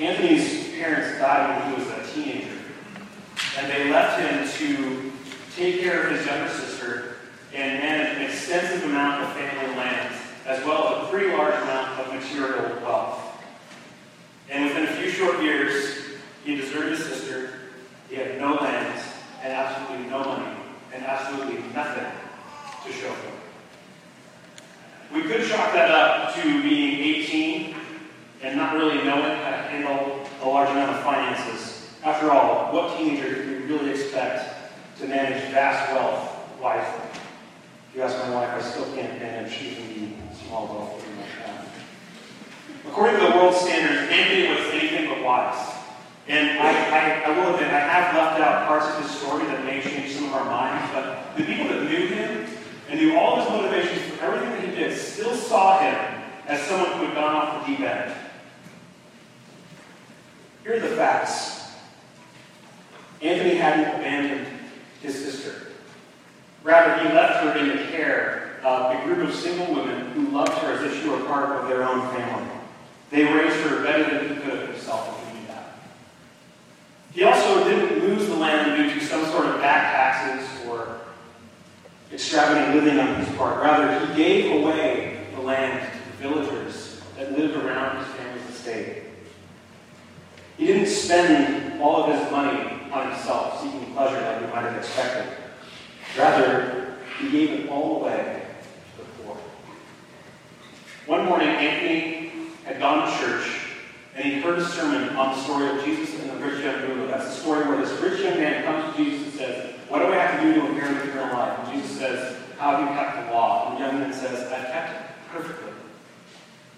Anthony's parents died when he was a teenager, and they left him to take care of his younger sister and manage an extensive amount of family land, as well as a pretty large amount of material wealth. And within a few short years, he deserted his sister, he had no land, and absolutely no money, and absolutely nothing to show for it. We could chalk that up to being 18 and not really knowing how to handle a large amount of finances. After all, what teenager could you really expect to manage vast wealth wisely? If you ask my wife, I still can't manage even the small wealth we might have. According to the world standards, Anthony was anything but wise. And I, I, I will admit, I have left out parts of his story that may change some of our minds, but the people that knew him and knew all of his motivations for everything that he did still saw him as someone who had gone off the deep end. Here are the facts. Anthony hadn't abandoned his sister. Rather, he left her in the care of a group of single women who loved her as if she were part of their own family. They raised her better than he could have himself if he knew that. He also didn't lose the land due to some sort of back taxes or extravagant living on his part. Rather, he gave away the land to the villagers that lived around his family's estate. He didn't spend all of his money on himself, seeking pleasure like we might have expected. Rather, he gave it all away to the poor. One morning, Anthony had gone to church and he heard a sermon on the story of Jesus and the rich young ruler. That's the story where this rich young man comes to Jesus and says, What do I have to do to inherit eternal life? And Jesus says, How have you kept the law? And the young man says, I've kept it perfectly.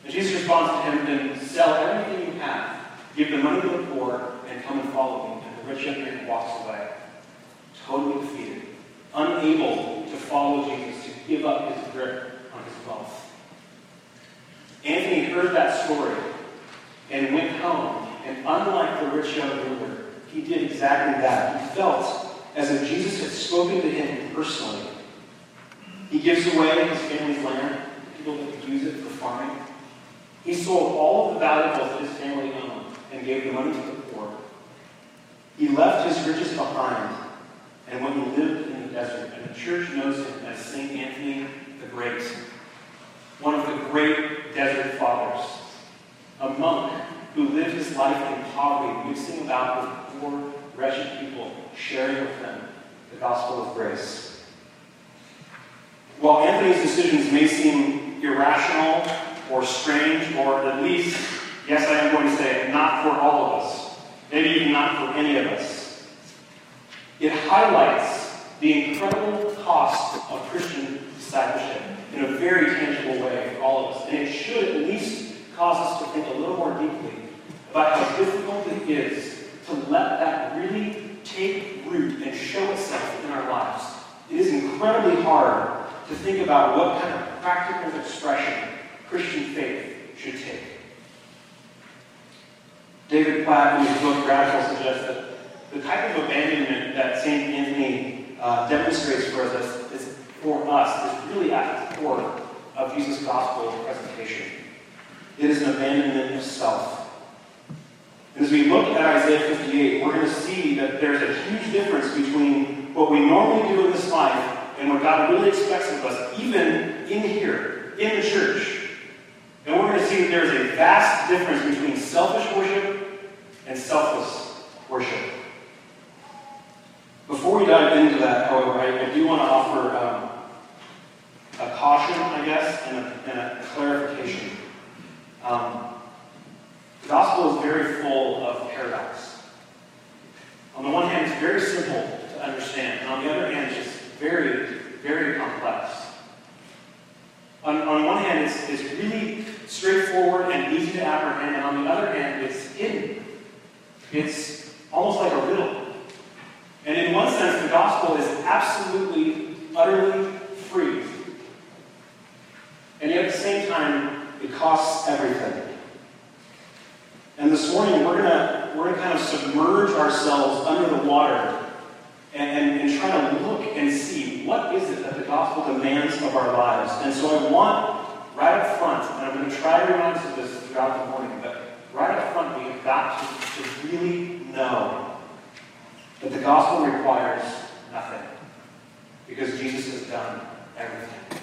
And Jesus responds to him, and Then sell everything you have, give the money to the poor, and come and follow me. And the rich young man walks away, totally defeated, unable to follow Jesus, to give up his grip on his wealth. Anthony heard that story and went home, and unlike the rich young ruler, he did exactly that. He felt as if Jesus had spoken to him personally. He gives away his family's land people that could use it for farming. He sold all of the valuables that his family owned and gave the money to the poor. He left his riches behind and went and lived in the desert, and the church knows him as St. Anthony the Great, one of the great desert fathers, a monk who lived his life in poverty, mixing about with poor, wretched people, sharing with them the gospel of grace. While Anthony's decisions may seem irrational or strange, or at least, yes, I am going to say not for all of us, maybe even not for any of us, it highlights the incredible cost of Christian discipleship in a very tangible way for all of us. And it should at least cause us to think a little more deeply about how difficult it is to let that really take root and show itself in our lives. It is incredibly hard to think about what kind of practical expression Christian faith should take. David Platt, in his book Radical, suggests that the type of abandonment that St. Anthony uh, demonstrates for us, is, for us is really at the core of Jesus' gospel presentation. It is an abandonment of self. As we look at Isaiah 58, we're going to see that there's a huge difference between what we normally do in this life and what God really expects of us, even in here, in the church. And we're going to see that there's a vast difference between selfish worship and selfless worship. Before we dive into that, however, I, I do want to offer um, a caution, I guess, and a, and a clarification. Um, the gospel is very full of paradox. On the one hand, it's very simple to understand, and on the other hand, it's very, very complex. On, on one hand, it's, it's really straightforward and easy to apprehend, and on the other hand, it's hidden. It's almost like a riddle. And in one sense, the gospel is absolutely, utterly free. And yet at the same time, it costs everything. And this morning, we're gonna we're gonna kind of submerge ourselves under the water and, and, and try to look and see what is it that the gospel demands of our lives. And so I want right up front, and I'm going to try to remind this throughout the morning, but front we have got to, to really know that the gospel requires nothing because Jesus has done everything.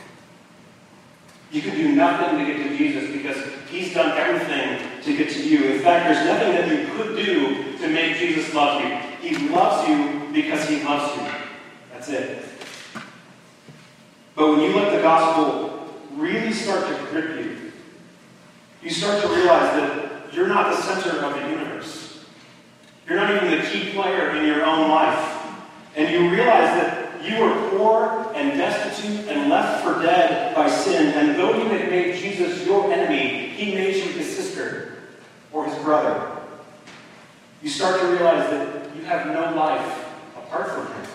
You can do nothing to get to Jesus because he's done everything to get to you. In fact, there's nothing that you could do to make Jesus love you. He loves you because he loves you. That's it. But when you let the gospel really start to grip you, you start to realize that you're not the center of the universe. You're not even the key player in your own life. And you realize that you were poor and destitute and left for dead by sin, and though you had made Jesus your enemy, he made you his sister or his brother. You start to realize that you have no life apart from him.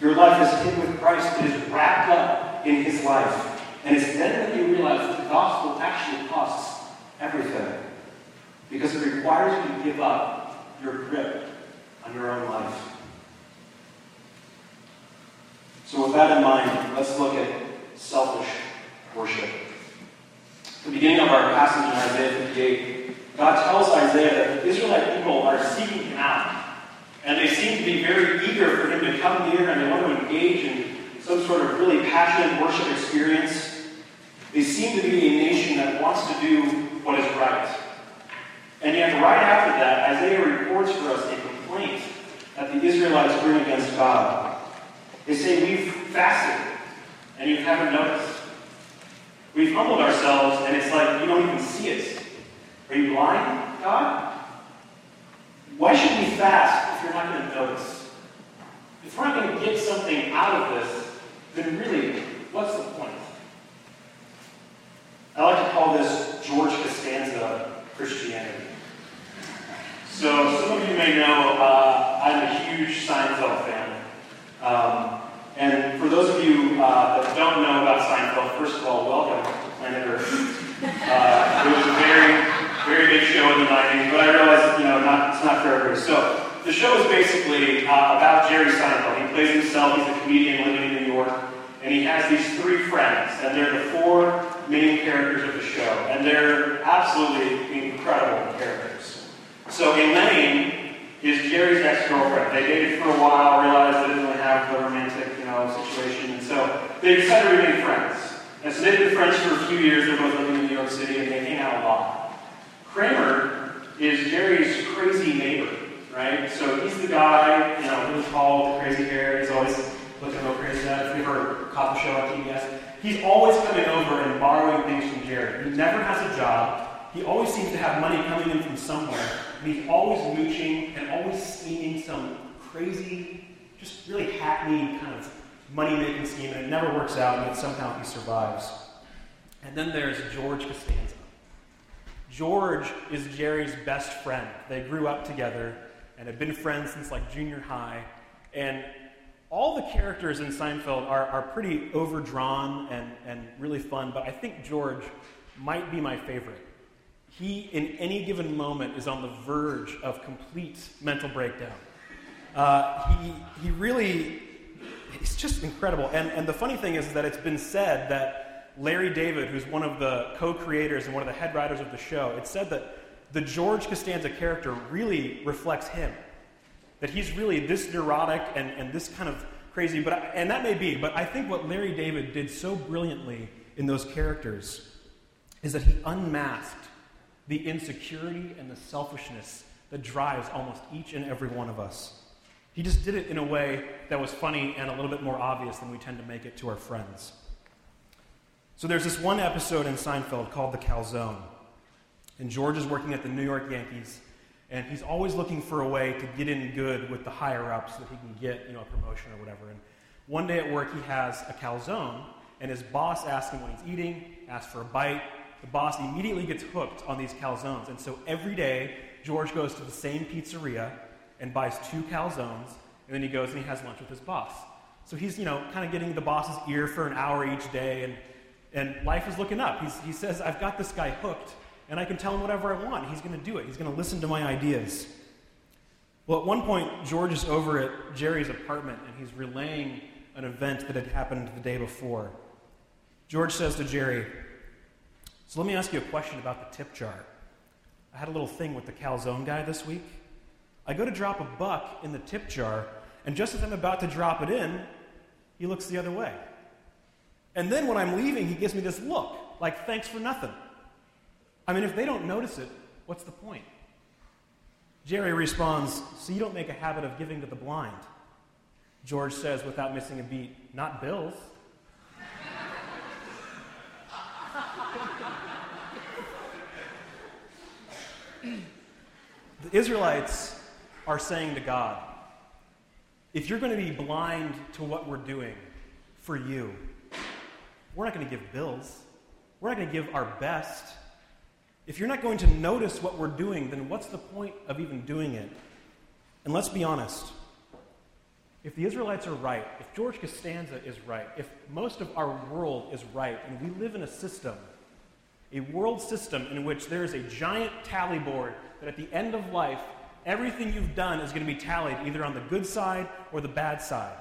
Your life is hid with Christ. It is wrapped up in his life. And it's then that you realize that the gospel actually costs everything. Because it requires you to give up your grip on your own life. So, with that in mind, let's look at selfish worship. At the beginning of our passage in Isaiah 58, God tells Isaiah that the Israelite people are seeking him out. And they seem to be very eager for him to come near and they want to engage in some sort of really passionate worship experience. They seem to be a nation that wants to do what is right. And yet, right after that, Isaiah reports for us a complaint that the Israelites bring against God. They say, We've fasted, and you haven't noticed. We've humbled ourselves, and it's like you don't even see it. Are you blind, God? Why should we fast if you're not going to notice? If we're not going to get something out of this, then really, what's the point? I like to call this George Costanza Christianity. So, some of you may know uh, I'm a huge Seinfeld fan. Um, and for those of you uh, that don't know about Seinfeld, first of all, welcome to Planet Earth. Uh, it was a very, very big show in the 90s, but I realize, you know, not, it's not for everybody. So the show is basically uh, about Jerry Seinfeld. He plays himself. He's a comedian living in New York. And he has these three friends, and they're the four main characters of the show. And they're absolutely incredible characters. So Elaine is Jerry's ex-girlfriend. They dated for a while, realized they didn't really have the romantic know, situation. And so they decided to remain friends. And so they've been friends for a few years. They're both living in New York City, and they hang out a lot. Kramer is Jerry's crazy neighbor, right? So he's the guy, you know, really tall, with crazy hair. He's always looking real crazy. If you ever caught the show on TBS, he's always coming over and borrowing things from Jerry. He never has a job. He always seems to have money coming in from somewhere. And he's always mooching and always scheming some crazy, just really hackneyed kind of money making scheme, and it never works out, and yet somehow he survives. And then there's George Costanza. George is Jerry's best friend. They grew up together and have been friends since like junior high. And all the characters in Seinfeld are, are pretty overdrawn and, and really fun, but I think George might be my favorite. He, in any given moment, is on the verge of complete mental breakdown. Uh, he, he really it's just incredible. And, and the funny thing is, is that it's been said that Larry David, who's one of the co creators and one of the head writers of the show, it said that the George Costanza character really reflects him. That he's really this neurotic and, and this kind of crazy, but I, and that may be, but I think what Larry David did so brilliantly in those characters is that he unmasked the insecurity and the selfishness that drives almost each and every one of us. He just did it in a way that was funny and a little bit more obvious than we tend to make it to our friends. So there's this one episode in Seinfeld called The Calzone. And George is working at the New York Yankees, and he's always looking for a way to get in good with the higher ups so that he can get you know, a promotion or whatever. And one day at work, he has a calzone, and his boss asks him what he's eating, asks for a bite. The boss immediately gets hooked on these calzones. And so every day, George goes to the same pizzeria and buys two calzones, and then he goes and he has lunch with his boss. So he's, you know, kind of getting the boss's ear for an hour each day, and, and life is looking up. He's, he says, I've got this guy hooked, and I can tell him whatever I want. He's going to do it. He's going to listen to my ideas. Well, at one point, George is over at Jerry's apartment, and he's relaying an event that had happened the day before. George says to Jerry, So let me ask you a question about the tip jar. I had a little thing with the calzone guy this week. I go to drop a buck in the tip jar, and just as I'm about to drop it in, he looks the other way. And then when I'm leaving, he gives me this look, like, thanks for nothing. I mean, if they don't notice it, what's the point? Jerry responds, So you don't make a habit of giving to the blind. George says, without missing a beat, Not bills. the Israelites are saying to God, if you're going to be blind to what we're doing for you, we're not going to give bills. We're not going to give our best. If you're not going to notice what we're doing, then what's the point of even doing it? And let's be honest. If the Israelites are right, if George Costanza is right, if most of our world is right, and we live in a system, a world system in which there is a giant tally board that at the end of life, everything you've done is going to be tallied either on the good side or the bad side.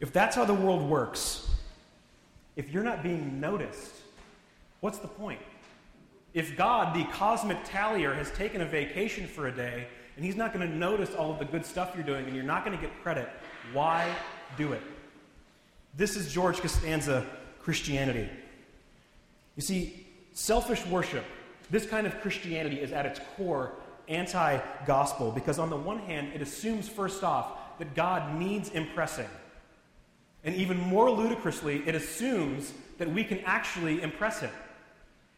If that's how the world works, if you're not being noticed, what's the point? If God, the cosmic tallier, has taken a vacation for a day and he's not going to notice all of the good stuff you're doing and you're not going to get credit, why do it? This is George Costanza Christianity. You see, selfish worship, this kind of Christianity is at its core anti gospel because, on the one hand, it assumes, first off, that God needs impressing. And even more ludicrously, it assumes that we can actually impress him.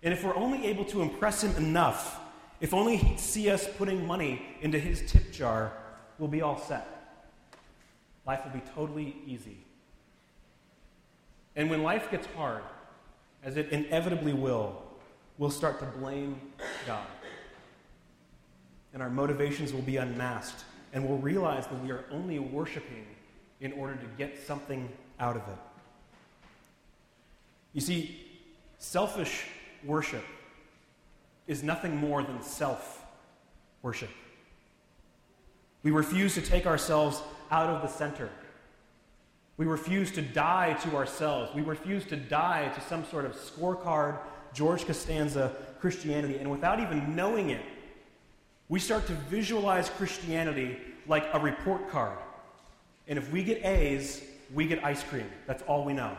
And if we're only able to impress him enough, if only he'd see us putting money into his tip jar, we'll be all set. Life will be totally easy. And when life gets hard, as it inevitably will, we'll start to blame God. And our motivations will be unmasked, and we'll realize that we are only worshiping in order to get something out of it. You see, selfish worship is nothing more than self worship. We refuse to take ourselves out of the center. We refuse to die to ourselves. We refuse to die to some sort of scorecard, George Costanza Christianity. And without even knowing it, we start to visualize Christianity like a report card. And if we get A's, we get ice cream. That's all we know.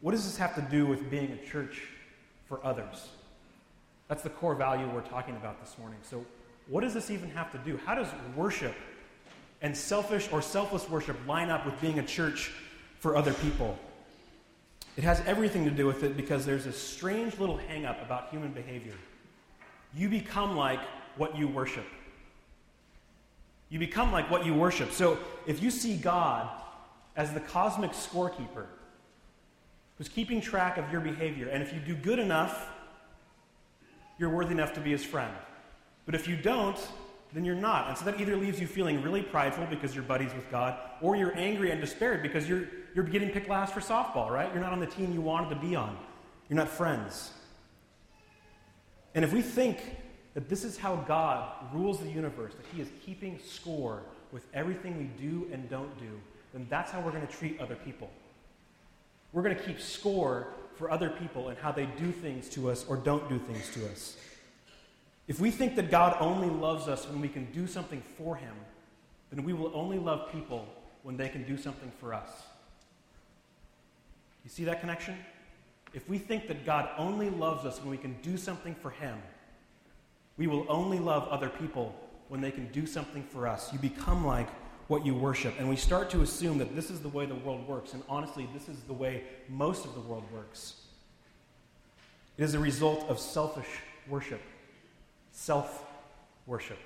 What does this have to do with being a church for others? That's the core value we're talking about this morning. So, what does this even have to do? How does worship and selfish or selfless worship line up with being a church for other people? It has everything to do with it because there's a strange little hang up about human behavior. You become like what you worship. You become like what you worship. So if you see God as the cosmic scorekeeper who's keeping track of your behavior, and if you do good enough, you're worthy enough to be his friend. But if you don't, then you're not. And so that either leaves you feeling really prideful because you're buddies with God, or you're angry and despaired because you're, you're getting picked last for softball, right? You're not on the team you wanted to be on. You're not friends. And if we think that this is how God rules the universe, that He is keeping score with everything we do and don't do, then that's how we're going to treat other people. We're going to keep score for other people and how they do things to us or don't do things to us. If we think that God only loves us when we can do something for Him, then we will only love people when they can do something for us. You see that connection? If we think that God only loves us when we can do something for Him, we will only love other people when they can do something for us. You become like what you worship. And we start to assume that this is the way the world works. And honestly, this is the way most of the world works. It is a result of selfish worship, self worship.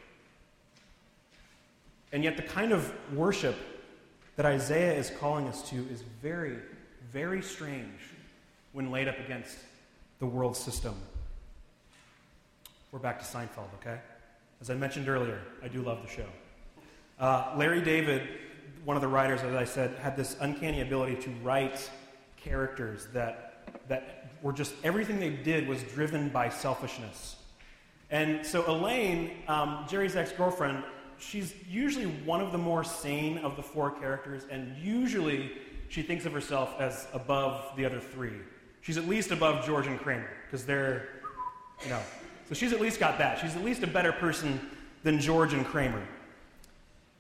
And yet, the kind of worship that Isaiah is calling us to is very, very strange when laid up against the world system. We're back to Seinfeld, okay? As I mentioned earlier, I do love the show. Uh, Larry David, one of the writers, as I said, had this uncanny ability to write characters that, that were just everything they did was driven by selfishness. And so Elaine, um, Jerry's ex girlfriend, she's usually one of the more sane of the four characters, and usually she thinks of herself as above the other three. She's at least above George and Kramer, because they're, you know. So she's at least got that. She's at least a better person than George and Kramer.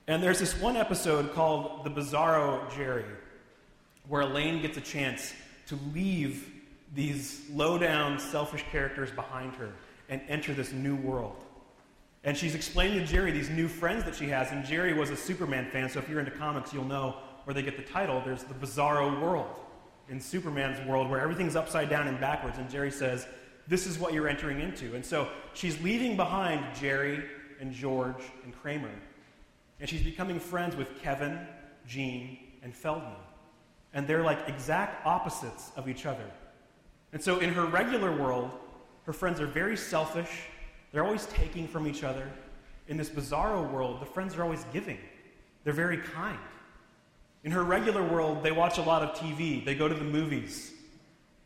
And there's this one episode called The Bizarro Jerry, where Elaine gets a chance to leave these low down, selfish characters behind her and enter this new world. And she's explaining to Jerry these new friends that she has. And Jerry was a Superman fan, so if you're into comics, you'll know where they get the title. There's the Bizarro World in Superman's world where everything's upside down and backwards. And Jerry says, This is what you're entering into. And so she's leaving behind Jerry and George and Kramer. And she's becoming friends with Kevin, Gene, and Feldman. And they're like exact opposites of each other. And so in her regular world, her friends are very selfish. They're always taking from each other. In this bizarro world, the friends are always giving. They're very kind. In her regular world, they watch a lot of TV, they go to the movies.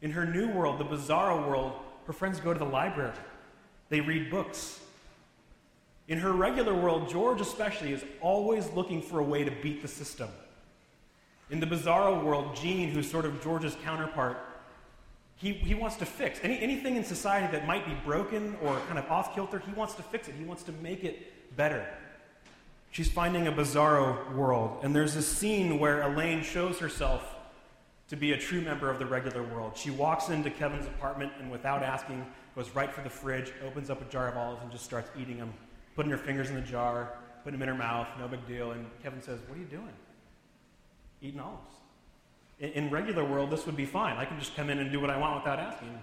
In her new world, the bizarro world, her friends go to the library, they read books. In her regular world, George especially is always looking for a way to beat the system. In the bizarro world, Gene, who's sort of George's counterpart, he, he wants to fix any, anything in society that might be broken or kind of off kilter, he wants to fix it. He wants to make it better. She's finding a bizarro world. And there's this scene where Elaine shows herself to be a true member of the regular world. She walks into Kevin's apartment and, without asking, goes right for the fridge, opens up a jar of olives, and just starts eating them, putting her fingers in the jar, putting them in her mouth, no big deal. And Kevin says, What are you doing? Eating olives. In, in regular world, this would be fine. I can just come in and do what I want without asking.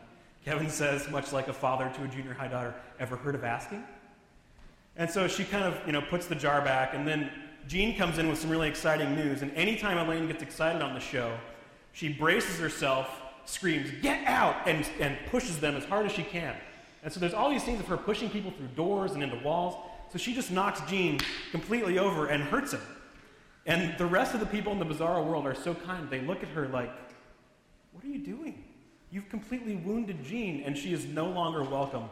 Kevin says, much like a father to a junior high daughter, ever heard of asking? And so she kind of, you know, puts the jar back, and then Gene comes in with some really exciting news. And anytime Elaine gets excited on the show, she braces herself, screams, Get out! and, and pushes them as hard as she can. And so there's all these scenes of her pushing people through doors and into walls. So she just knocks Gene completely over and hurts him. And the rest of the people in the bizarro world are so kind. They look at her like, What are you doing? You've completely wounded Gene, and she is no longer welcome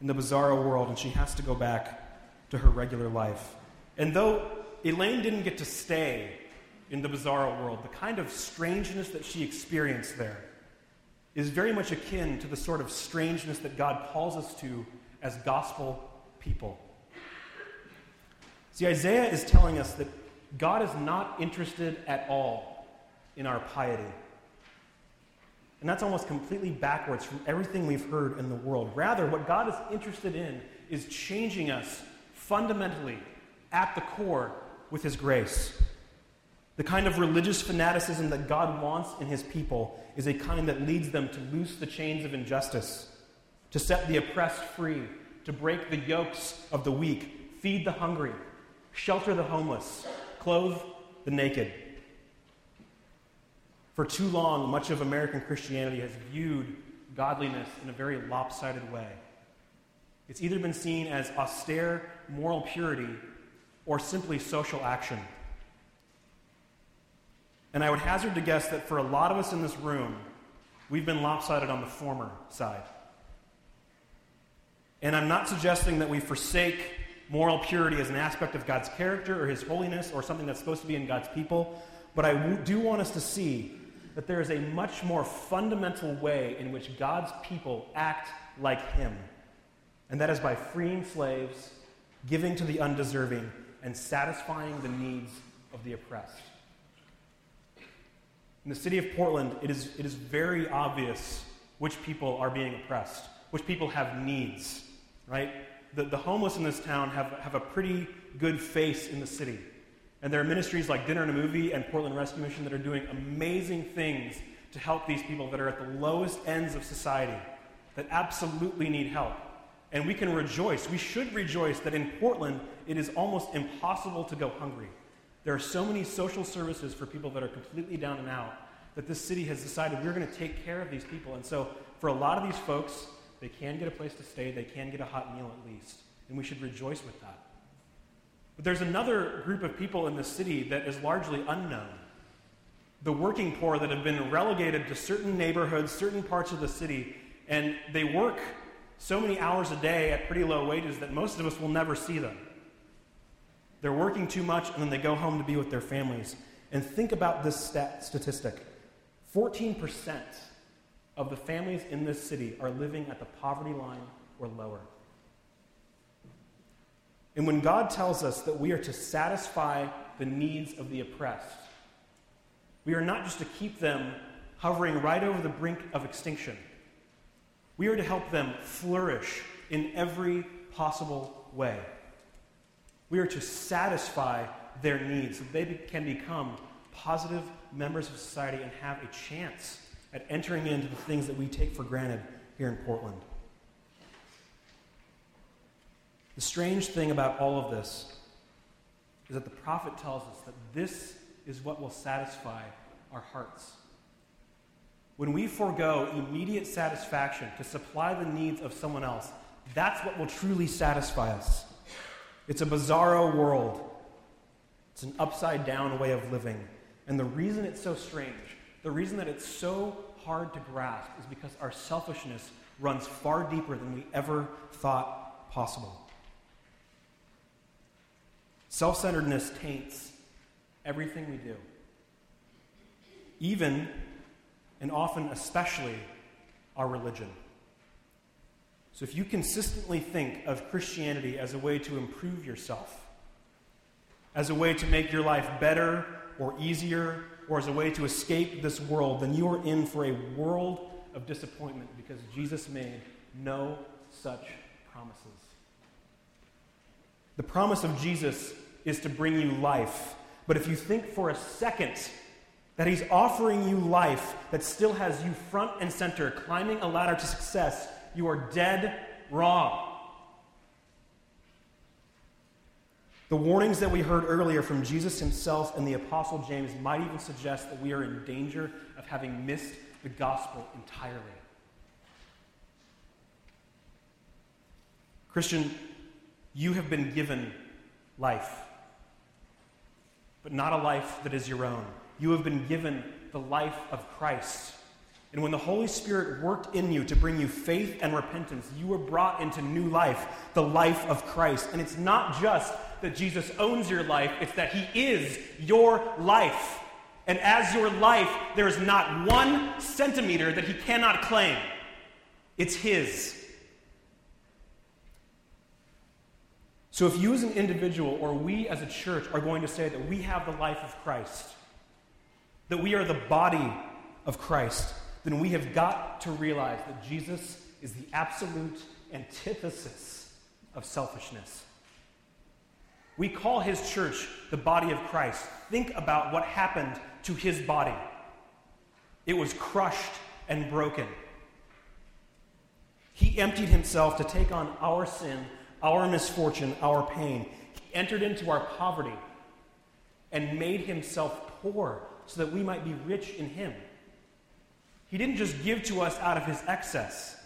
in the bizarro world, and she has to go back to her regular life. And though Elaine didn't get to stay in the bizarro world, the kind of strangeness that she experienced there is very much akin to the sort of strangeness that God calls us to as gospel people. See, Isaiah is telling us that God is not interested at all in our piety. And that's almost completely backwards from everything we've heard in the world. Rather, what God is interested in is changing us fundamentally, at the core, with His grace. The kind of religious fanaticism that God wants in His people is a kind that leads them to loose the chains of injustice, to set the oppressed free, to break the yokes of the weak, feed the hungry, shelter the homeless, clothe the naked. For too long, much of American Christianity has viewed godliness in a very lopsided way. It's either been seen as austere moral purity or simply social action. And I would hazard to guess that for a lot of us in this room, we've been lopsided on the former side. And I'm not suggesting that we forsake moral purity as an aspect of God's character or his holiness or something that's supposed to be in God's people, but I do want us to see that there is a much more fundamental way in which God's people act like him and that is by freeing slaves, giving to the undeserving, and satisfying the needs of the oppressed. In the city of Portland, it is, it is very obvious which people are being oppressed, which people have needs, right? The, the homeless in this town have, have a pretty good face in the city. And there are ministries like Dinner and a Movie and Portland Rescue Mission that are doing amazing things to help these people that are at the lowest ends of society, that absolutely need help. And we can rejoice. We should rejoice that in Portland, it is almost impossible to go hungry. There are so many social services for people that are completely down and out that this city has decided we're going to take care of these people. And so, for a lot of these folks, they can get a place to stay, they can get a hot meal at least. And we should rejoice with that. But there's another group of people in the city that is largely unknown. The working poor that have been relegated to certain neighborhoods, certain parts of the city, and they work so many hours a day at pretty low wages that most of us will never see them. They're working too much and then they go home to be with their families. And think about this stat- statistic 14% of the families in this city are living at the poverty line or lower. And when God tells us that we are to satisfy the needs of the oppressed, we are not just to keep them hovering right over the brink of extinction. We are to help them flourish in every possible way. We are to satisfy their needs so they can become positive members of society and have a chance at entering into the things that we take for granted here in Portland. The strange thing about all of this is that the prophet tells us that this is what will satisfy our hearts. When we forego immediate satisfaction to supply the needs of someone else, that's what will truly satisfy us. It's a bizarro world. It's an upside down way of living. And the reason it's so strange, the reason that it's so hard to grasp, is because our selfishness runs far deeper than we ever thought possible. Self centeredness taints everything we do, even and often especially our religion. So if you consistently think of Christianity as a way to improve yourself, as a way to make your life better or easier, or as a way to escape this world, then you are in for a world of disappointment because Jesus made no such promises. The promise of Jesus is to bring you life. But if you think for a second that He's offering you life that still has you front and center, climbing a ladder to success, you are dead wrong. The warnings that we heard earlier from Jesus himself and the Apostle James might even suggest that we are in danger of having missed the gospel entirely. Christian, you have been given life but not a life that is your own. You have been given the life of Christ. And when the Holy Spirit worked in you to bring you faith and repentance, you were brought into new life, the life of Christ. And it's not just that Jesus owns your life, it's that He is your life. And as your life, there is not one centimeter that He cannot claim, it's His. So, if you as an individual or we as a church are going to say that we have the life of Christ, that we are the body of Christ, then we have got to realize that Jesus is the absolute antithesis of selfishness. We call his church the body of Christ. Think about what happened to his body. It was crushed and broken. He emptied himself to take on our sin our misfortune, our pain. He entered into our poverty and made himself poor so that we might be rich in him. He didn't just give to us out of his excess.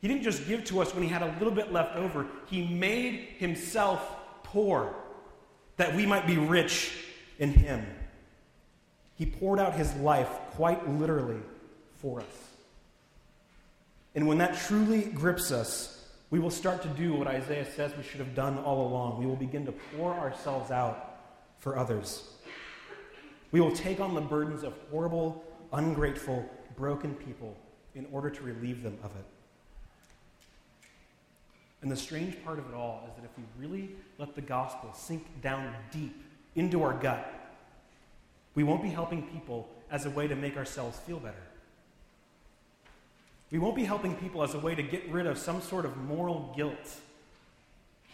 He didn't just give to us when he had a little bit left over. He made himself poor that we might be rich in him. He poured out his life quite literally for us. And when that truly grips us, we will start to do what Isaiah says we should have done all along. We will begin to pour ourselves out for others. We will take on the burdens of horrible, ungrateful, broken people in order to relieve them of it. And the strange part of it all is that if we really let the gospel sink down deep into our gut, we won't be helping people as a way to make ourselves feel better. We won't be helping people as a way to get rid of some sort of moral guilt.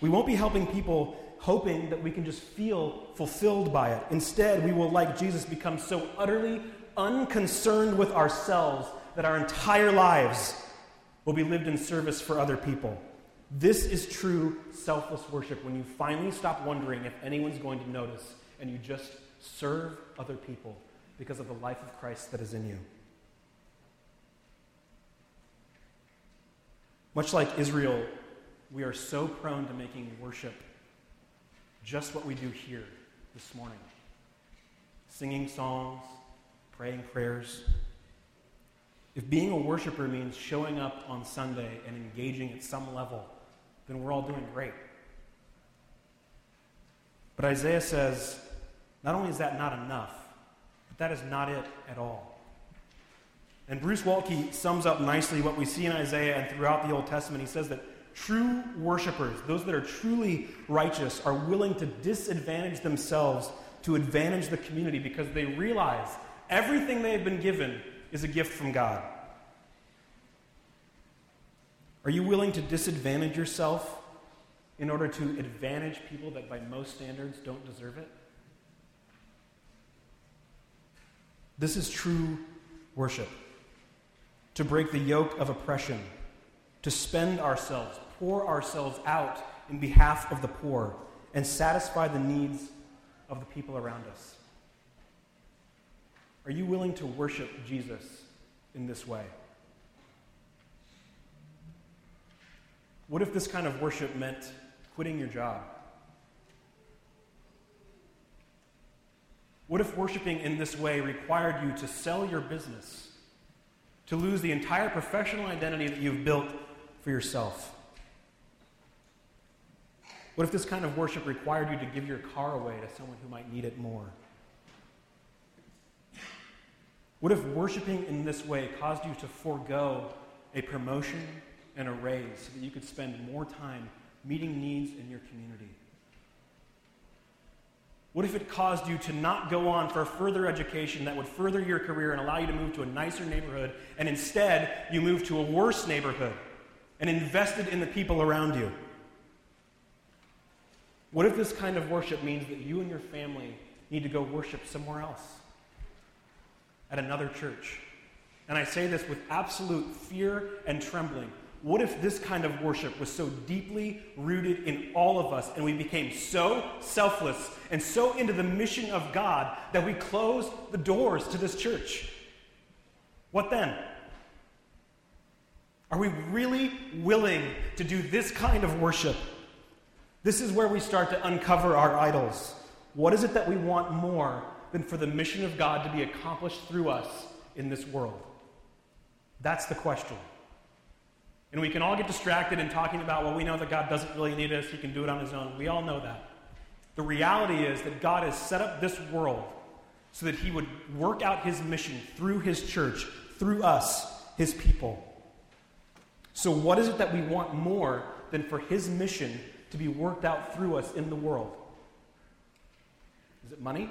We won't be helping people hoping that we can just feel fulfilled by it. Instead, we will, like Jesus, become so utterly unconcerned with ourselves that our entire lives will be lived in service for other people. This is true selfless worship when you finally stop wondering if anyone's going to notice and you just serve other people because of the life of Christ that is in you. Much like Israel, we are so prone to making worship just what we do here this morning singing songs, praying prayers. If being a worshiper means showing up on Sunday and engaging at some level, then we're all doing great. But Isaiah says, not only is that not enough, but that is not it at all. And Bruce Waltke sums up nicely what we see in Isaiah and throughout the Old Testament. He says that true worshipers, those that are truly righteous, are willing to disadvantage themselves to advantage the community because they realize everything they have been given is a gift from God. Are you willing to disadvantage yourself in order to advantage people that by most standards don't deserve it? This is true worship. To break the yoke of oppression, to spend ourselves, pour ourselves out in behalf of the poor, and satisfy the needs of the people around us. Are you willing to worship Jesus in this way? What if this kind of worship meant quitting your job? What if worshiping in this way required you to sell your business, to lose the entire professional identity that you've built for yourself? What if this kind of worship required you to give your car away to someone who might need it more? What if worshiping in this way caused you to forego a promotion and a raise so that you could spend more time meeting needs in your community? What if it caused you to not go on for further education that would further your career and allow you to move to a nicer neighborhood, and instead you moved to a worse neighborhood and invested in the people around you? What if this kind of worship means that you and your family need to go worship somewhere else? At another church? And I say this with absolute fear and trembling what if this kind of worship was so deeply rooted in all of us and we became so selfless and so into the mission of God that we closed the doors to this church? What then? Are we really willing to do this kind of worship? This is where we start to uncover our idols. What is it that we want more than for the mission of God to be accomplished through us in this world? That's the question. And we can all get distracted in talking about, well, we know that God doesn't really need us, He can do it on His own. We all know that. The reality is that God has set up this world so that He would work out His mission through His church, through us, His people. So, what is it that we want more than for His mission to be worked out through us in the world? Is it money?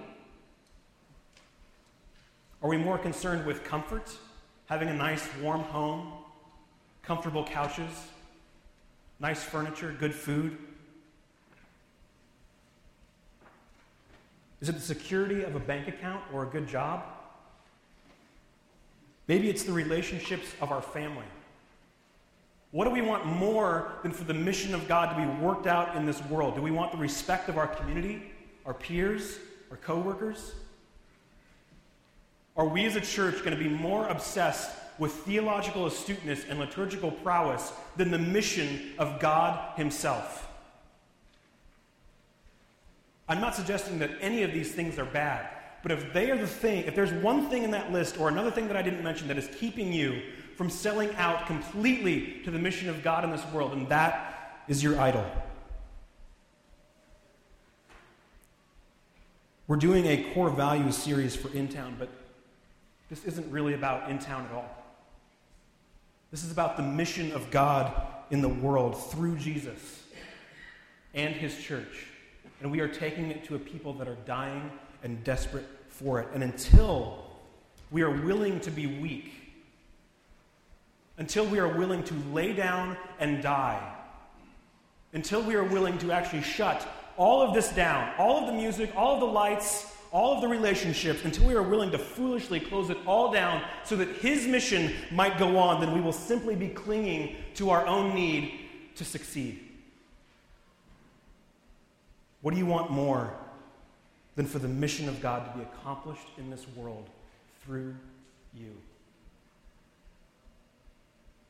Are we more concerned with comfort, having a nice warm home, comfortable couches, nice furniture, good food? Is it the security of a bank account or a good job? Maybe it's the relationships of our family. What do we want more than for the mission of God to be worked out in this world? Do we want the respect of our community, our peers, our coworkers? Are we as a church going to be more obsessed with theological astuteness and liturgical prowess than the mission of God Himself. I'm not suggesting that any of these things are bad, but if they are the thing, if there's one thing in that list or another thing that I didn't mention that is keeping you from selling out completely to the mission of God in this world, and that is your idol. We're doing a core values series for In Town, but this isn't really about In Town at all. This is about the mission of God in the world through Jesus and his church. And we are taking it to a people that are dying and desperate for it. And until we are willing to be weak, until we are willing to lay down and die, until we are willing to actually shut all of this down, all of the music, all of the lights, all of the relationships until we are willing to foolishly close it all down so that His mission might go on, then we will simply be clinging to our own need to succeed. What do you want more than for the mission of God to be accomplished in this world through you?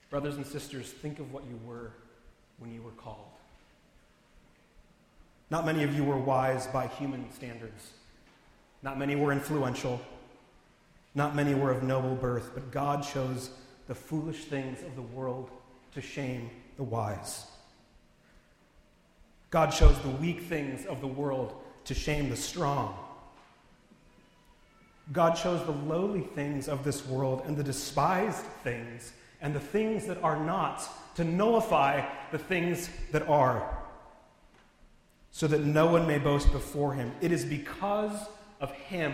Brothers and sisters, think of what you were when you were called. Not many of you were wise by human standards. Not many were influential. Not many were of noble birth, but God chose the foolish things of the world to shame the wise. God chose the weak things of the world to shame the strong. God chose the lowly things of this world and the despised things and the things that are not to nullify the things that are, so that no one may boast before him. It is because of him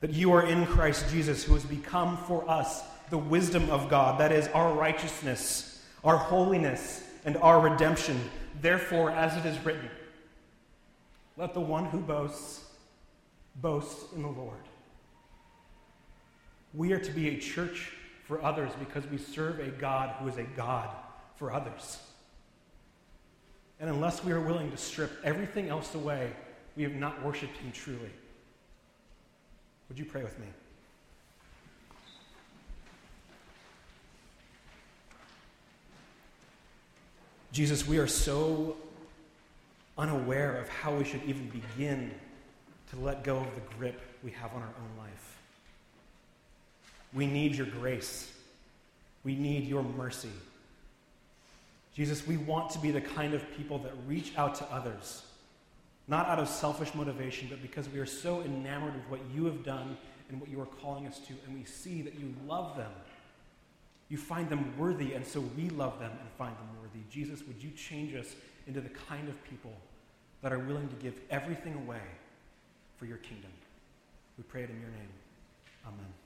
that you are in Christ Jesus, who has become for us the wisdom of God, that is, our righteousness, our holiness, and our redemption. Therefore, as it is written, let the one who boasts boast in the Lord. We are to be a church for others because we serve a God who is a God for others. And unless we are willing to strip everything else away, we have not worshiped Him truly. Would you pray with me? Jesus, we are so unaware of how we should even begin to let go of the grip we have on our own life. We need your grace. We need your mercy. Jesus, we want to be the kind of people that reach out to others, not out of selfish motivation, but because we are so enamored with what you have done and what you are calling us to, and we see that you love them. You find them worthy, and so we love them and find them worthy. Jesus, would you change us into the kind of people that are willing to give everything away for your kingdom? We pray it in your name. Amen.